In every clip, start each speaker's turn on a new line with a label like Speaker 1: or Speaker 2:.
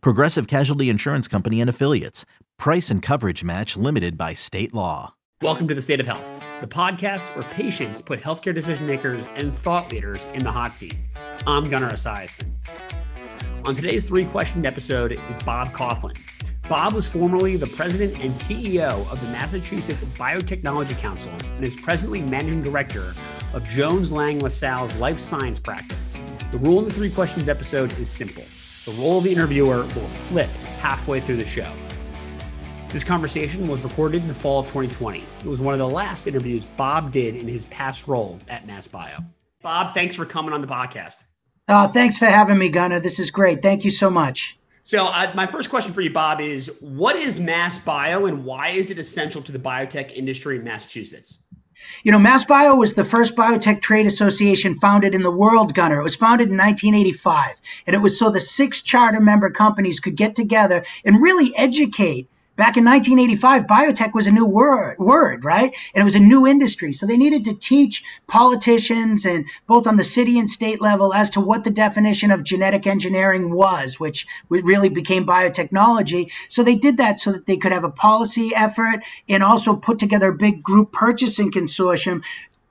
Speaker 1: Progressive Casualty Insurance Company and Affiliates. Price and coverage match limited by state law.
Speaker 2: Welcome to the State of Health, the podcast where patients put healthcare decision makers and thought leaders in the hot seat. I'm Gunnar Esiason. On today's three question episode is Bob Coughlin. Bob was formerly the president and CEO of the Massachusetts Biotechnology Council and is presently managing director of Jones Lang LaSalle's life science practice. The rule in the three questions episode is simple the role of the interviewer will flip halfway through the show. This conversation was recorded in the fall of 2020. It was one of the last interviews Bob did in his past role at MassBio. Bob, thanks for coming on the podcast.
Speaker 3: Uh, thanks for having me, Gunnar. This is great. Thank you so much.
Speaker 2: So, uh, my first question for you, Bob, is what is MassBio and why is it essential to the biotech industry in Massachusetts?
Speaker 3: You know, MassBio was the first biotech trade association founded in the world, Gunnar. It was founded in 1985, and it was so the six charter member companies could get together and really educate Back in 1985, biotech was a new word, word, right? And it was a new industry. So they needed to teach politicians and both on the city and state level as to what the definition of genetic engineering was, which really became biotechnology. So they did that so that they could have a policy effort and also put together a big group purchasing consortium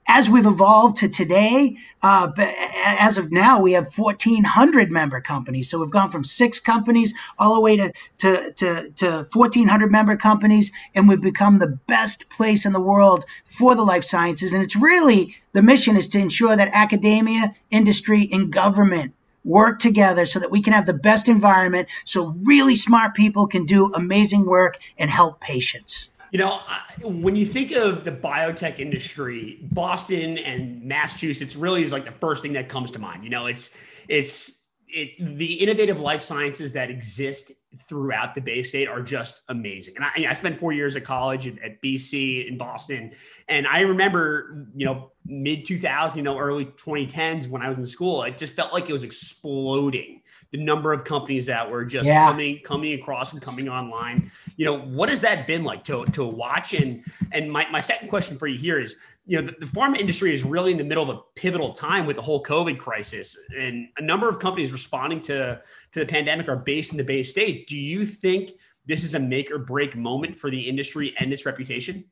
Speaker 3: as we've evolved to today, uh, as of now, we have 1,400 member companies. So we've gone from six companies all the way to, to, to, to 1,400 member companies, and we've become the best place in the world for the life sciences. And it's really the mission is to ensure that academia, industry, and government work together so that we can have the best environment so really smart people can do amazing work and help patients.
Speaker 2: You know, when you think of the biotech industry, Boston and Massachusetts really is like the first thing that comes to mind. You know, it's it's it, the innovative life sciences that exist throughout the Bay State are just amazing. And I, I spent four years at college at, at, BC in Boston, and I remember, you know, mid 2000, you know, early 2010s when I was in school, it just felt like it was exploding the number of companies that were just yeah. coming coming across and coming online. You know, what has that been like to to watch? And and my, my second question for you here is, you know, the, the pharma industry is really in the middle of a pivotal time with the whole COVID crisis, and a number of companies responding to to the pandemic are based in the Bay State. Do you think this is a make or break moment for the industry and its reputation?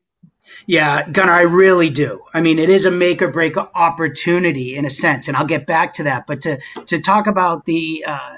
Speaker 3: Yeah, Gunnar, I really do. I mean, it is a make or break opportunity in a sense, and I'll get back to that. But to to talk about the uh,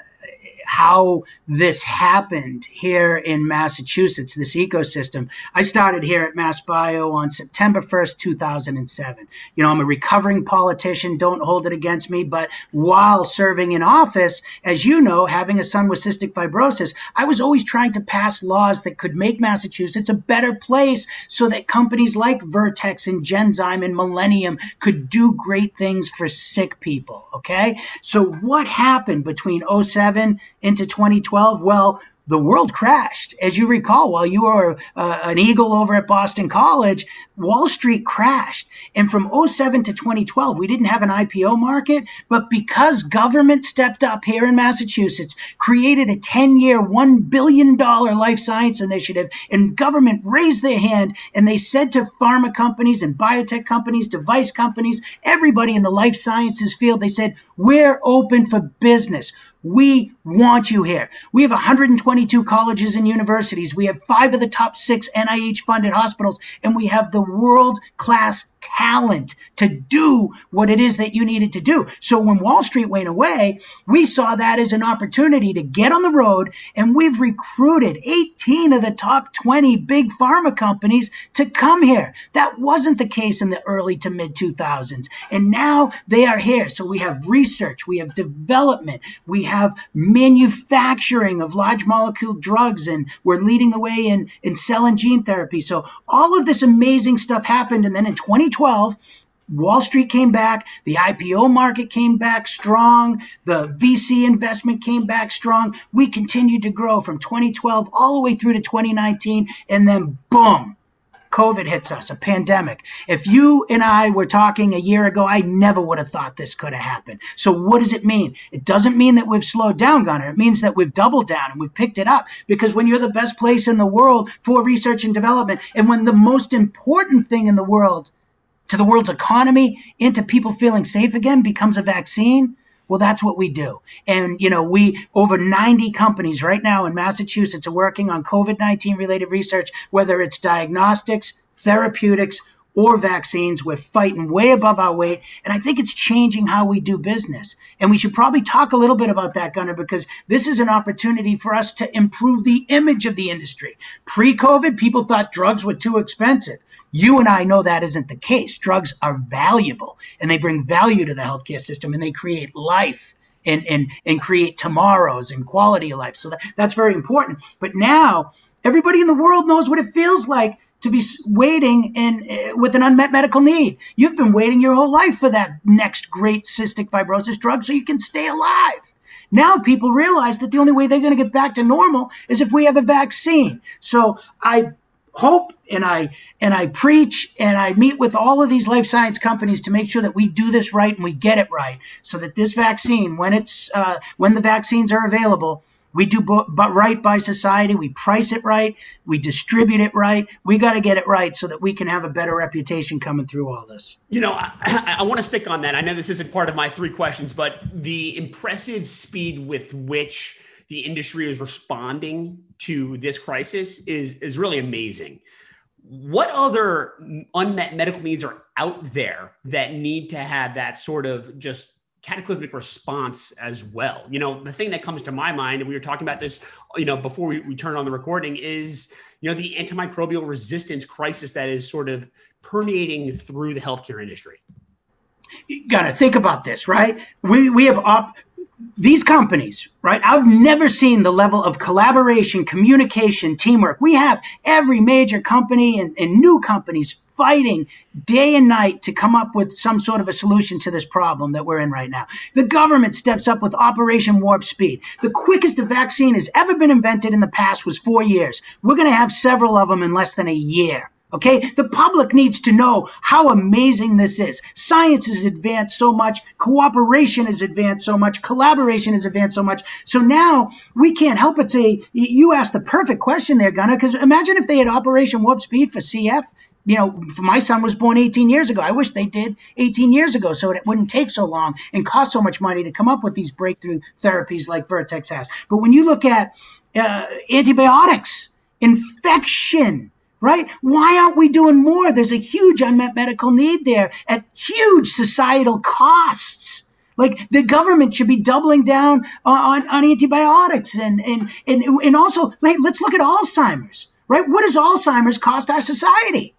Speaker 3: how this happened here in Massachusetts, this ecosystem. I started here at MassBio on September 1st, 2007. You know, I'm a recovering politician, don't hold it against me, but while serving in office, as you know, having a son with cystic fibrosis, I was always trying to pass laws that could make Massachusetts a better place so that companies like Vertex and Genzyme and Millennium could do great things for sick people. Okay. So what happened between 07 into 2012? Well, the world crashed. As you recall, while you were uh, an eagle over at Boston College, Wall Street crashed. And from 07 to 2012, we didn't have an IPO market, but because government stepped up here in Massachusetts, created a 10 year, $1 billion life science initiative, and government raised their hand and they said to pharma companies and biotech companies, device companies, everybody in the life sciences field, they said, We're open for business. We want you here. We have 122 colleges and universities. We have five of the top six NIH funded hospitals, and we have the world class talent to do what it is that you needed to do. So when Wall Street went away, we saw that as an opportunity to get on the road and we've recruited 18 of the top 20 big pharma companies to come here. That wasn't the case in the early to mid 2000s. And now they are here. So we have research, we have development, we have manufacturing of large molecule drugs, and we're leading the way in, in cell and gene therapy. So all of this amazing stuff happened. And then in 20 2012, Wall Street came back, the IPO market came back strong, the VC investment came back strong. We continued to grow from 2012 all the way through to 2019, and then boom, COVID hits us, a pandemic. If you and I were talking a year ago, I never would have thought this could have happened. So, what does it mean? It doesn't mean that we've slowed down, Gunnar. It means that we've doubled down and we've picked it up. Because when you're the best place in the world for research and development, and when the most important thing in the world to the world's economy into people feeling safe again becomes a vaccine, well, that's what we do. And, you know, we, over 90 companies right now in Massachusetts are working on COVID 19 related research, whether it's diagnostics, therapeutics, or vaccines. We're fighting way above our weight. And I think it's changing how we do business. And we should probably talk a little bit about that, Gunnar, because this is an opportunity for us to improve the image of the industry. Pre COVID, people thought drugs were too expensive. You and I know that isn't the case. Drugs are valuable and they bring value to the healthcare system and they create life and, and, and create tomorrows and quality of life. So that, that's very important. But now everybody in the world knows what it feels like to be waiting in uh, with an unmet medical need. You've been waiting your whole life for that next great cystic fibrosis drug so you can stay alive. Now people realize that the only way they're going to get back to normal is if we have a vaccine. So I hope and I and I preach and I meet with all of these life science companies to make sure that we do this right and we get it right, so that this vaccine, when it's uh, when the vaccines are available, we do but right by society. We price it right. We distribute it right. We got to get it right so that we can have a better reputation coming through all this.
Speaker 2: You know, I, I want to stick on that. I know this isn't part of my three questions, but the impressive speed with which the industry is responding to this crisis is is really amazing. What other unmet medical needs are out there that need to have that sort of just cataclysmic response as well? You know, the thing that comes to my mind, and we were talking about this, you know, before we, we turned on the recording, is you know the antimicrobial resistance crisis that is sort of permeating through the healthcare industry.
Speaker 3: You got to think about this, right? We we have op- these companies, right? I've never seen the level of collaboration, communication, teamwork. We have every major company and, and, new companies fighting day and night to come up with some sort of a solution to this problem that we're in right now. The government steps up with Operation Warp Speed. The quickest a vaccine has ever been invented in the past was four years. We're going to have several of them in less than a year. Okay, the public needs to know how amazing this is. Science has advanced so much, cooperation has advanced so much, collaboration has advanced so much. So now we can't help but say, you asked the perfect question there, Gunnar, because imagine if they had Operation Warp Speed for CF. You know, my son was born 18 years ago. I wish they did 18 years ago so it wouldn't take so long and cost so much money to come up with these breakthrough therapies like Vertex has. But when you look at uh, antibiotics, infection, right? Why aren't we doing more? There's a huge unmet medical need there at huge societal costs. Like the government should be doubling down on, on antibiotics and, and, and, and also, let's look at Alzheimer's, right? What does Alzheimer's cost our society?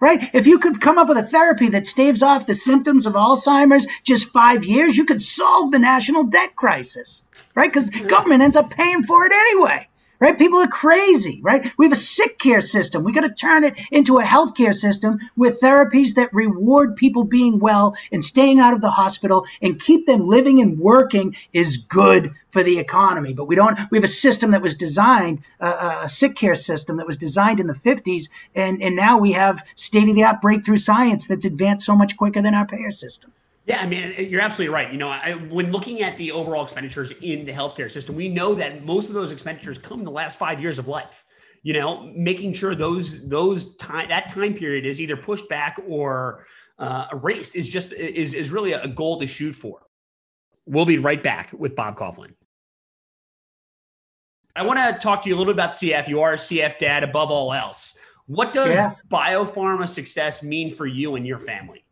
Speaker 3: Right? If you could come up with a therapy that staves off the symptoms of Alzheimer's just five years, you could solve the national debt crisis, right? Because government ends up paying for it anyway right? People are crazy, right? We have a sick care system. We got to turn it into a healthcare system with therapies that reward people being well and staying out of the hospital and keep them living and working is good for the economy. But we don't, we have a system that was designed, uh, a sick care system that was designed in the 50s. And, and now we have state of the art breakthrough science that's advanced so much quicker than our payer system.
Speaker 2: Yeah, I mean, you're absolutely right. You know, I, when looking at the overall expenditures in the healthcare system, we know that most of those expenditures come in the last five years of life. You know, making sure those those time that time period is either pushed back or uh, erased is just is is really a goal to shoot for. We'll be right back with Bob Coughlin. I want to talk to you a little bit about CF. You are a CF dad above all else. What does yeah. biopharma success mean for you and your family?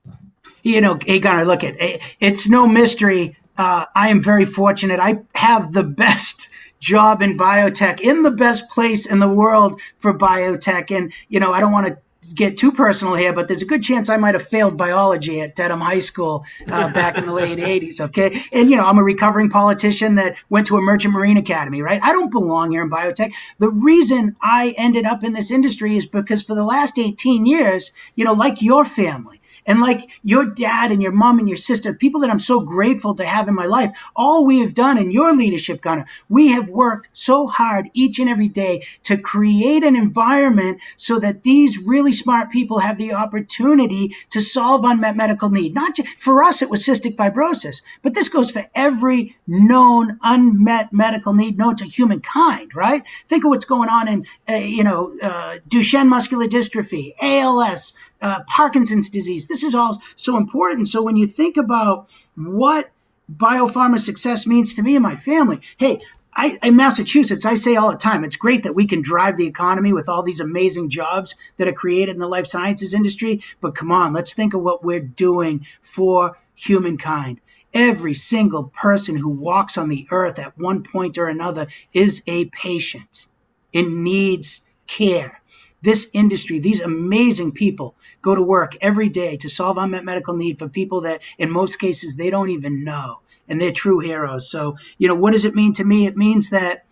Speaker 3: You know, hey Gunnar, look at it, it's no mystery. Uh, I am very fortunate. I have the best job in biotech, in the best place in the world for biotech. And you know, I don't want to get too personal here, but there's a good chance I might have failed biology at Dedham High School uh, back in the late 80s. Okay. And, you know, I'm a recovering politician that went to a merchant marine academy, right? I don't belong here in biotech. The reason I ended up in this industry is because for the last 18 years, you know, like your family, And like your dad and your mom and your sister, people that I'm so grateful to have in my life, all we have done in your leadership, Gunnar, we have worked so hard each and every day to create an environment so that these really smart people have the opportunity to solve unmet medical need. Not just for us, it was cystic fibrosis, but this goes for every known unmet medical need known to humankind, right? Think of what's going on in, uh, you know, uh, Duchenne muscular dystrophy, ALS, uh, Parkinson's disease. This is all so important. So when you think about what biopharma success means to me and my family, hey, I, in Massachusetts, I say all the time, it's great that we can drive the economy with all these amazing jobs that are created in the life sciences industry. But come on, let's think of what we're doing for humankind. Every single person who walks on the earth at one point or another is a patient and needs care. This industry, these amazing people go to work every day to solve unmet medical need for people that in most cases they don't even know and they're true heroes. So, you know, what does it mean to me? It means that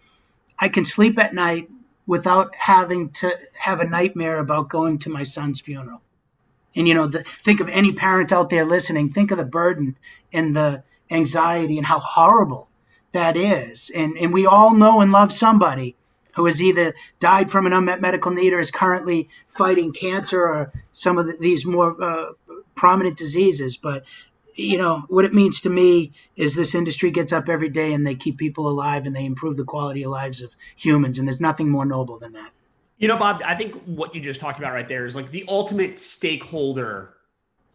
Speaker 3: I can sleep at night without having to have a nightmare about going to my son's funeral. And, you know, the, think of any parent out there listening, think of the burden and the anxiety and how horrible that is. And, and we all know and love somebody who has either died from an unmet medical need or is currently fighting cancer or some of the, these more uh, prominent diseases. But you know what it means to me is this industry gets up every day and they keep people alive and they improve the quality of lives of humans. And there's nothing more noble than that.
Speaker 2: You know bob i think what you just talked about right there is like the ultimate stakeholder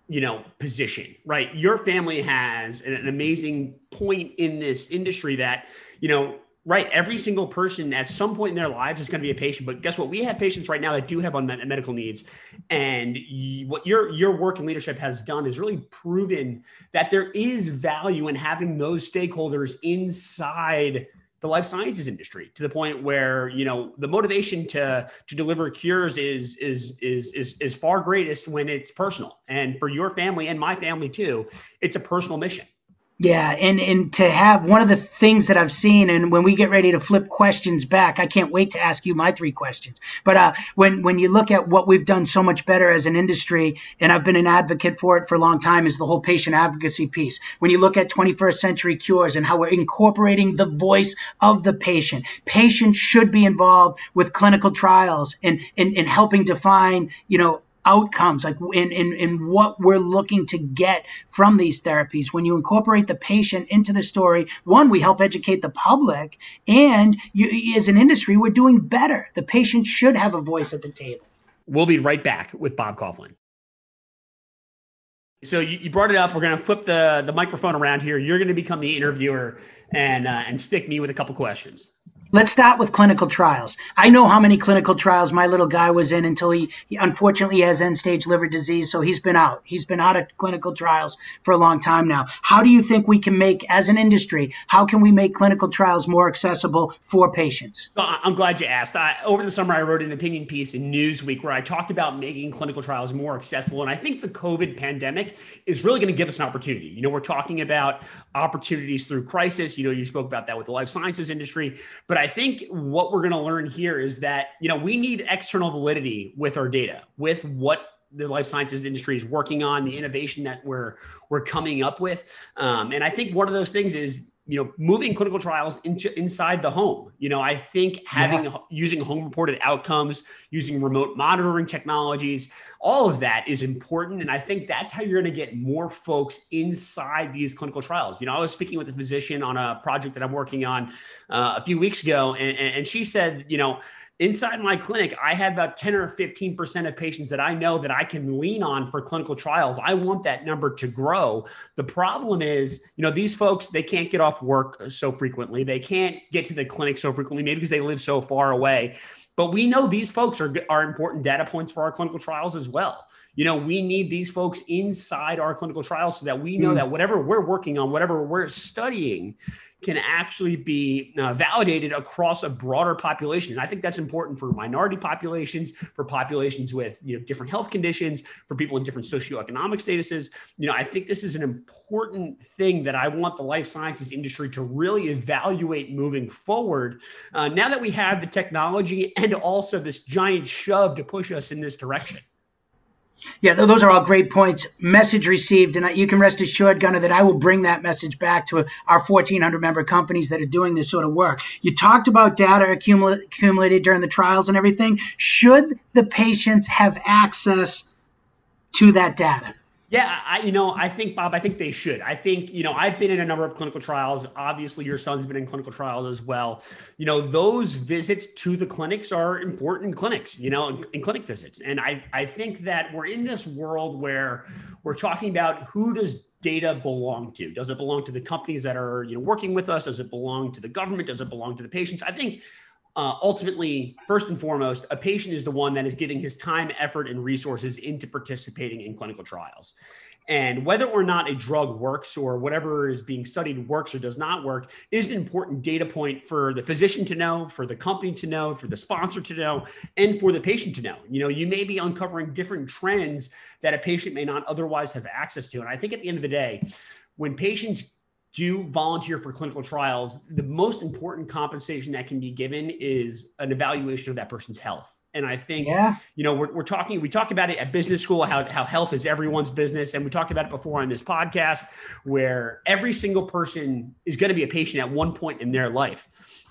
Speaker 2: you know position right? Your family has an, an amazing point in this industry that you know right every single person at some point in their lives is going to be a patient but guess what? We have patients right now that do have unmet medical needs and you, what your your work and leadership has done is really proven that there is value in having those stakeholders inside the life sciences industry to the point where you know the motivation to to deliver cures is is is is is far greatest when it's personal. And for your family and my family too it's a personal mission
Speaker 3: yeah, and and to have one of the things that I've seen, and when we get ready to flip questions back, I can't wait to ask you my three questions. But uh, when when you look at what we've done so much better as an industry, and I've been an advocate for it for a long time, is the whole patient advocacy piece. When you look at 21st century cures and how we're incorporating the voice of the patient, patients should be involved with clinical trials and in, in helping define, you know, outcomes, like in, in, in what we're looking to get from these therapies. When you incorporate the patient into the story, one, we help educate the public, and you, as an industry, we're doing better. The patient should have a voice at the table.
Speaker 2: We'll be right back with Bob coughlin So you, you brought it up. We're going to flip the, the microphone around here. You're going to become the interviewer and uh, and stick me with a couple questions.
Speaker 3: Let's start with clinical trials. I know how many clinical trials my little guy was in until he, he, unfortunately has end stage liver disease. So he's been out. He's been out of clinical trials for a long time now. How do you think we can make, as an industry, how can we make clinical trials more accessible for patients?
Speaker 2: So I'm glad you asked. I, over the summer, I wrote an opinion piece in Newsweek where I talked about making clinical trials more accessible. And I think the COVID pandemic is really going to give us an opportunity. You know, we're talking about opportunities through crisis. You know, you spoke about that with the life sciences industry, but I think what we're going to learn here is that, you know, we need external validity with our data, with what the life sciences industry is working on, the innovation that we're we're coming up with. Um, and I think one of those things is you know moving clinical trials into inside the home. You know i think having yeah. using home reported outcomes using remote monitoring technologies all of that is important. And i think that's how you're going to get more folks inside these clinical trials. You know i was speaking with a physician on a project that i'm working on uh, a few weeks ago and, and she said you know inside my clinic, I have about 10 or 15% of patients that I know that I can lean on for clinical trials. I want that number to grow. The problem is, you know, these folks, they can't get off work so frequently. They can't get to the clinic so frequently, maybe because they live so far away. But we know these folks are, are important data points for our clinical trials as well. You know, we need these folks inside our clinical trials so that we know mm. that whatever we're working on, whatever we're studying, can actually be uh, validated across a broader population. And I think that's important for minority populations, for populations with you know different health conditions, for people in different socioeconomic statuses. You know, I think this is an important thing that I want the life sciences industry to really evaluate moving forward. Uh, now that we have the technology and also this giant shove to push us in this direction.
Speaker 3: Yeah, those are all great points. Message received, and you can rest assured, Gunnar, that I will bring that message back to our 1,400 member companies that are doing this sort of work. You talked about data accumulated during the trials and everything. Should the patients have access to that data?
Speaker 2: Yeah, I, you know, I think Bob, I think they should. I think, you know, I've been in a number of clinical trials. Obviously, your son's been in clinical trials as well. You know, those visits to the clinics are important clinics, you know, in, in clinic visits. And I, I think that we're in this world where we're talking about who does data belong to? Does it belong to the companies that are, you know, working with us? Does it belong to the government? Does it belong to the patients? I think uh, ultimately, first and foremost, a patient is the one that is giving his time, effort, and resources into participating in clinical trials. And whether or not a drug works or whatever is being studied works or does not work is an important data point for the physician to know, for the company to know, for the sponsor to know, and for the patient to know. You know, you may be uncovering different trends that a patient may not otherwise have access to. And I think at the end of the day, when patients do volunteer for clinical trials, the most important compensation that can be given is an evaluation of that person's health. And I think, yeah. you know, we're, we're talking, we talk about it at business school, how, how health is everyone's business. And we talked about it before on this podcast, where every single person is going to be a patient at one point in their life.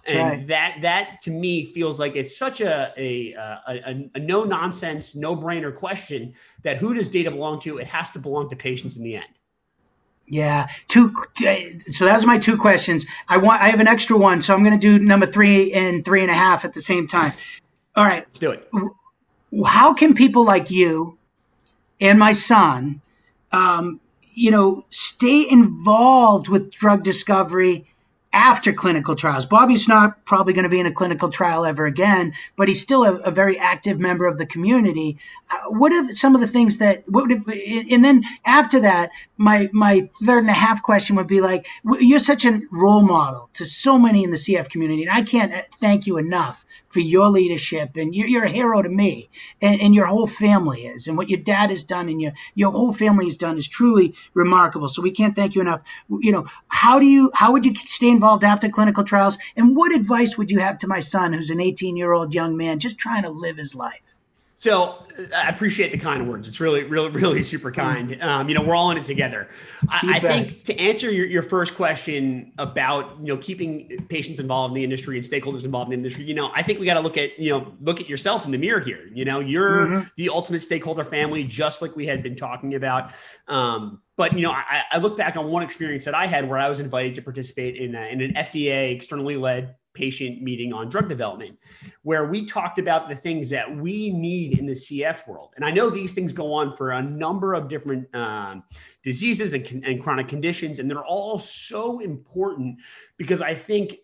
Speaker 2: and right. that, that to me feels like it's such a, a, a, a no nonsense, no brainer question that who does data belong to? It has to belong to patients in the end.
Speaker 3: Yeah, two. So that's my two questions. I want. I have an extra one, so I'm going to do number three and three and a half at the same time. All right,
Speaker 2: let's do it.
Speaker 3: How can people like you and my son, um, you know, stay involved with drug discovery after clinical trials. Bobby's not probably going to be in a clinical trial ever again, but he's still a, a very active member of the community. Uh, what are some of the things that? What would, and then after that, my my third and a half question would be like, you're such a role model to so many in the CF community, and I can't uh, thank you enough for your leadership, and you're, you're a hero to me, and, and your whole family is, and what your dad has done, and your your whole family has done is truly remarkable. So we can't thank you enough. You know, how do you how would you stay involved after clinical trials, and what advice would you have to my son, who's an 18 year old young man just trying to live his life?
Speaker 2: So I appreciate the kind words. It's really, really, really super kind. Um, you know, we're all in it together. I, I think to answer your, your first question about you know keeping patients involved in the industry and stakeholders involved in the industry, you know, I think we got to look at you know look at yourself in the mirror here. You know, you're mm-hmm. the ultimate stakeholder family, just like we had been talking about. Um, but you know, I, I, look back on one experience that I had where I was invited to participate in, a, in an FDA externally led patient meeting on drug development, where we talked about the things that we need in the CF world. And I know these things go on for a number of different um, diseases and, and chronic conditions, and they're all so important because I think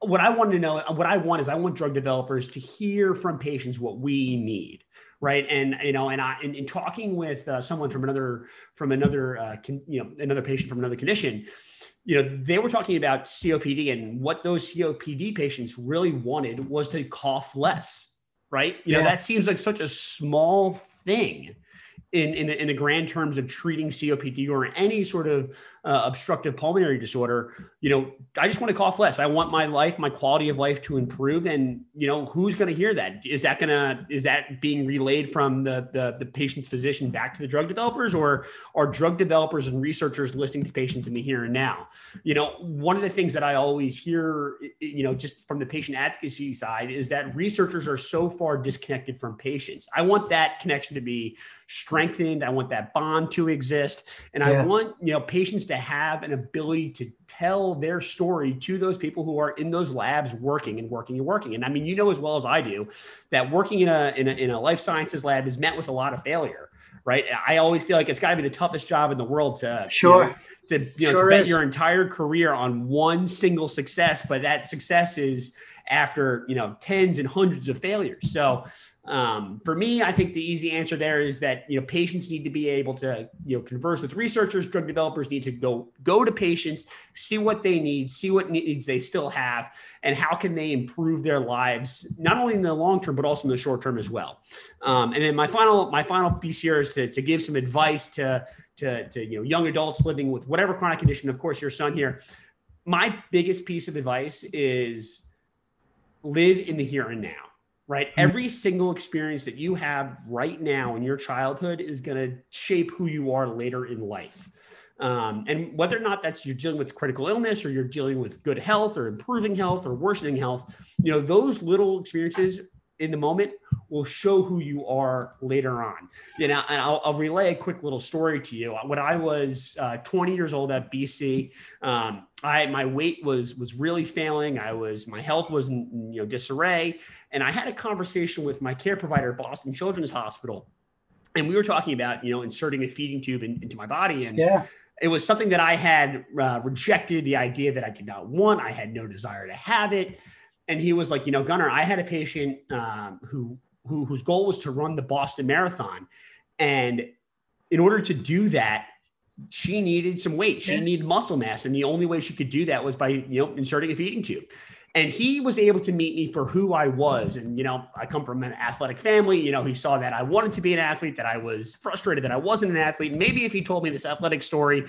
Speaker 2: what I want to know, what I want is I want drug developers to hear from patients what we need right and you know and i in, in talking with uh, someone from another from another uh, con, you know another patient from another condition you know, they were talking about COPD and what those COPD patients really wanted was to cough less, right? You know, that seems like such a small thing in in the, in the grand terms of treating COPD or any sort of uh, obstructive pulmonary disorder, you know, I just want to cough less. I want my life, my quality of life to improve. And you know, who's going to hear that? Is that going to is that being relayed from the, the the patient's physician back to the drug developers, or are drug developers and researchers listening to patients in the here and now? You know, one of the things that I always hear, you know, just from the patient advocacy side, is that researchers are so far disconnected from patients. I want that connection to be strengthened. I want that bond to exist. And yeah. I want, you know, patients to have an ability to tell their story to those people who are in those labs working and working and working. And I mean, you know as well as I do that working in a in a, in a life sciences lab is met with a lot of failure. Right. I always feel like it's got to be the toughest job in the world to
Speaker 3: sure.
Speaker 2: You know, to, you know, sure to bet is. your entire career on one single success, but that success is after you know tens and hundreds of failures. So um, for me, I think the easy answer there is that you know patients need to be able to you know converse with researchers. Drug developers need to go go to patients, see what they need, see what needs they still have, and how can they improve their lives not only in the long term but also in the short term as well. Um, and then my final my final piece here is to, to give some advice to, to to you know young adults living with whatever chronic condition. Of course, your son here. My biggest piece of advice is live in the here and now right? Mm-hmm. Every single experience that you have right now in your childhood is going to shape who you are later in life. Um, and whether or not that's you're dealing with critical illness or you're dealing with good health or improving health or worsening health, you know, those little experiences in the moment will show who you are later on. You know, and I'll, I'll relay a quick little story to you. When I was uh, 20 years old at BC, um, I my weight was was really failing. I was my health was in you know disarray, and I had a conversation with my care provider at Boston Children's Hospital, and we were talking about you know inserting a feeding tube in, into my body, and
Speaker 3: yeah
Speaker 2: it was something that I had uh, rejected the idea that I did not want. I had no desire to have it. And he was like, you know, Gunnar, I had a patient um, who, who whose goal was to run the Boston Marathon, and in order to do that, she needed some weight. She needed muscle mass, and the only way she could do that was by you know inserting a feeding tube and he was able to meet me for who I was. And, you know, I come from an athletic family. You know, he saw that I wanted to be an athlete, that I was frustrated that I wasn't an athlete. Maybe if he told me this athletic story,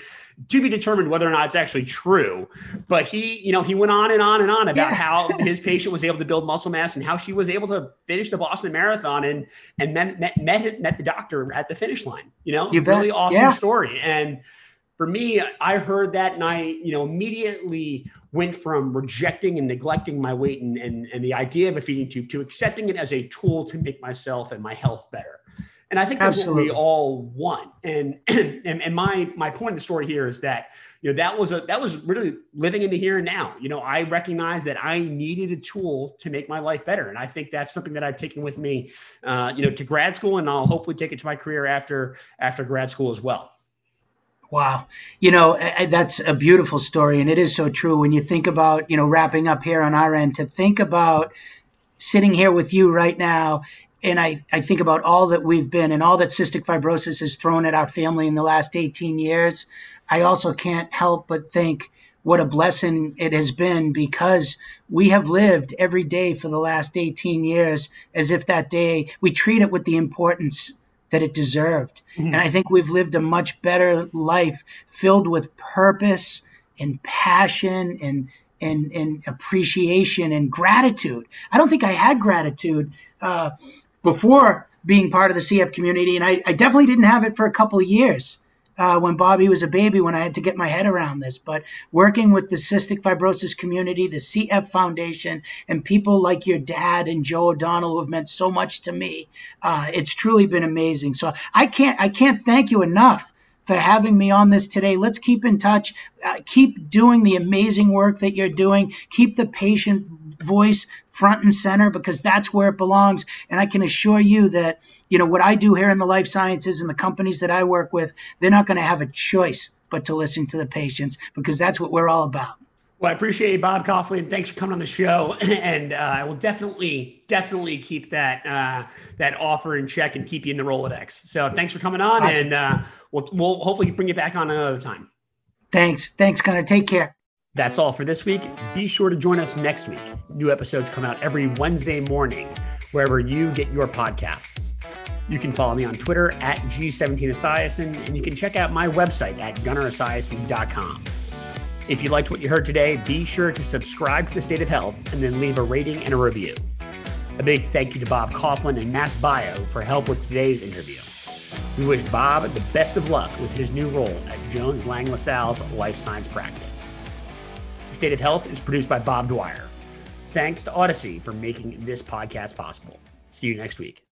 Speaker 2: to be determined whether or not it's actually true. But he, you know, he went on and on and on about yeah. how his patient was able to build muscle mass and how she was able to finish the Boston Marathon and and met met met, met the doctor at the finish line. You know, you really awesome yeah. story. And for me, I heard that and I, you know, immediately went from rejecting and neglecting my weight and, and, and the idea of a feeding tube to accepting it as a tool to make myself and my health better. And I think that's Absolutely. what we all want. And, and and my my point of the story here is that you know that was a that was really living in the here and now. You know, I recognize that I needed a tool to make my life better, and I think that's something that I've taken with me, uh, you know, to grad school, and I'll hopefully take it to my career after after grad school as well.
Speaker 3: Wow. You know, that's a beautiful story. And it is so true when you think about, you know, wrapping up here on our end, to think about sitting here with you right now. And I, I think about all that we've been and all that cystic fibrosis has thrown at our family in the last 18 years. I also can't help but think what a blessing it has been because we have lived every day for the last 18 years as if that day we treat it with the importance that it deserved. Mm-hmm. And I think we've lived a much better life filled with purpose and passion and and, and appreciation and gratitude. I don't think I had gratitude uh, before being part of the CF community, and I, I definitely didn't have it for a couple of years uh, when Bobby was a baby when I had to get my head around this. But working with the cystic fibrosis community, the CF Foundation, and people like your dad and Joe O'Donnell who have meant so much to me, uh, it's truly been amazing. So I can't I can't thank you enough for having me on this today. Let's keep in touch. Uh, keep doing the amazing work that you're doing. Keep the patient voice front and center because that's where it belongs. And I can assure you that, you know, what I do here in the life sciences and the companies that I work with, they're not going to have a choice but to listen to the patients because that's what we're all about.
Speaker 2: Well, I appreciate it, Bob Coughlin. Thanks for coming on the show, and uh, I will definitely, definitely keep that uh, that offer in check and keep you in the Rolodex. So, thanks for coming on, awesome. and uh, we'll, we'll hopefully bring you back on another time.
Speaker 3: Thanks, thanks, Connor. Take care.
Speaker 2: That's all for this week. Be sure to join us next week. New episodes come out every Wednesday morning, wherever you get your podcasts. You can follow me on Twitter at G17Esiason, and you can check out my website at gunnaresiason.com. If you liked what you heard today, be sure to subscribe to the State of Health and then leave a rating and a review. A big thank you to Bob Coughlin and MassBio for help with today's interview. We wish Bob the best of luck with his new role at Jones Lang LaSalle's life science practice. State of Health is produced by Bob Dwyer. Thanks to Odyssey for making this podcast possible. See you next week.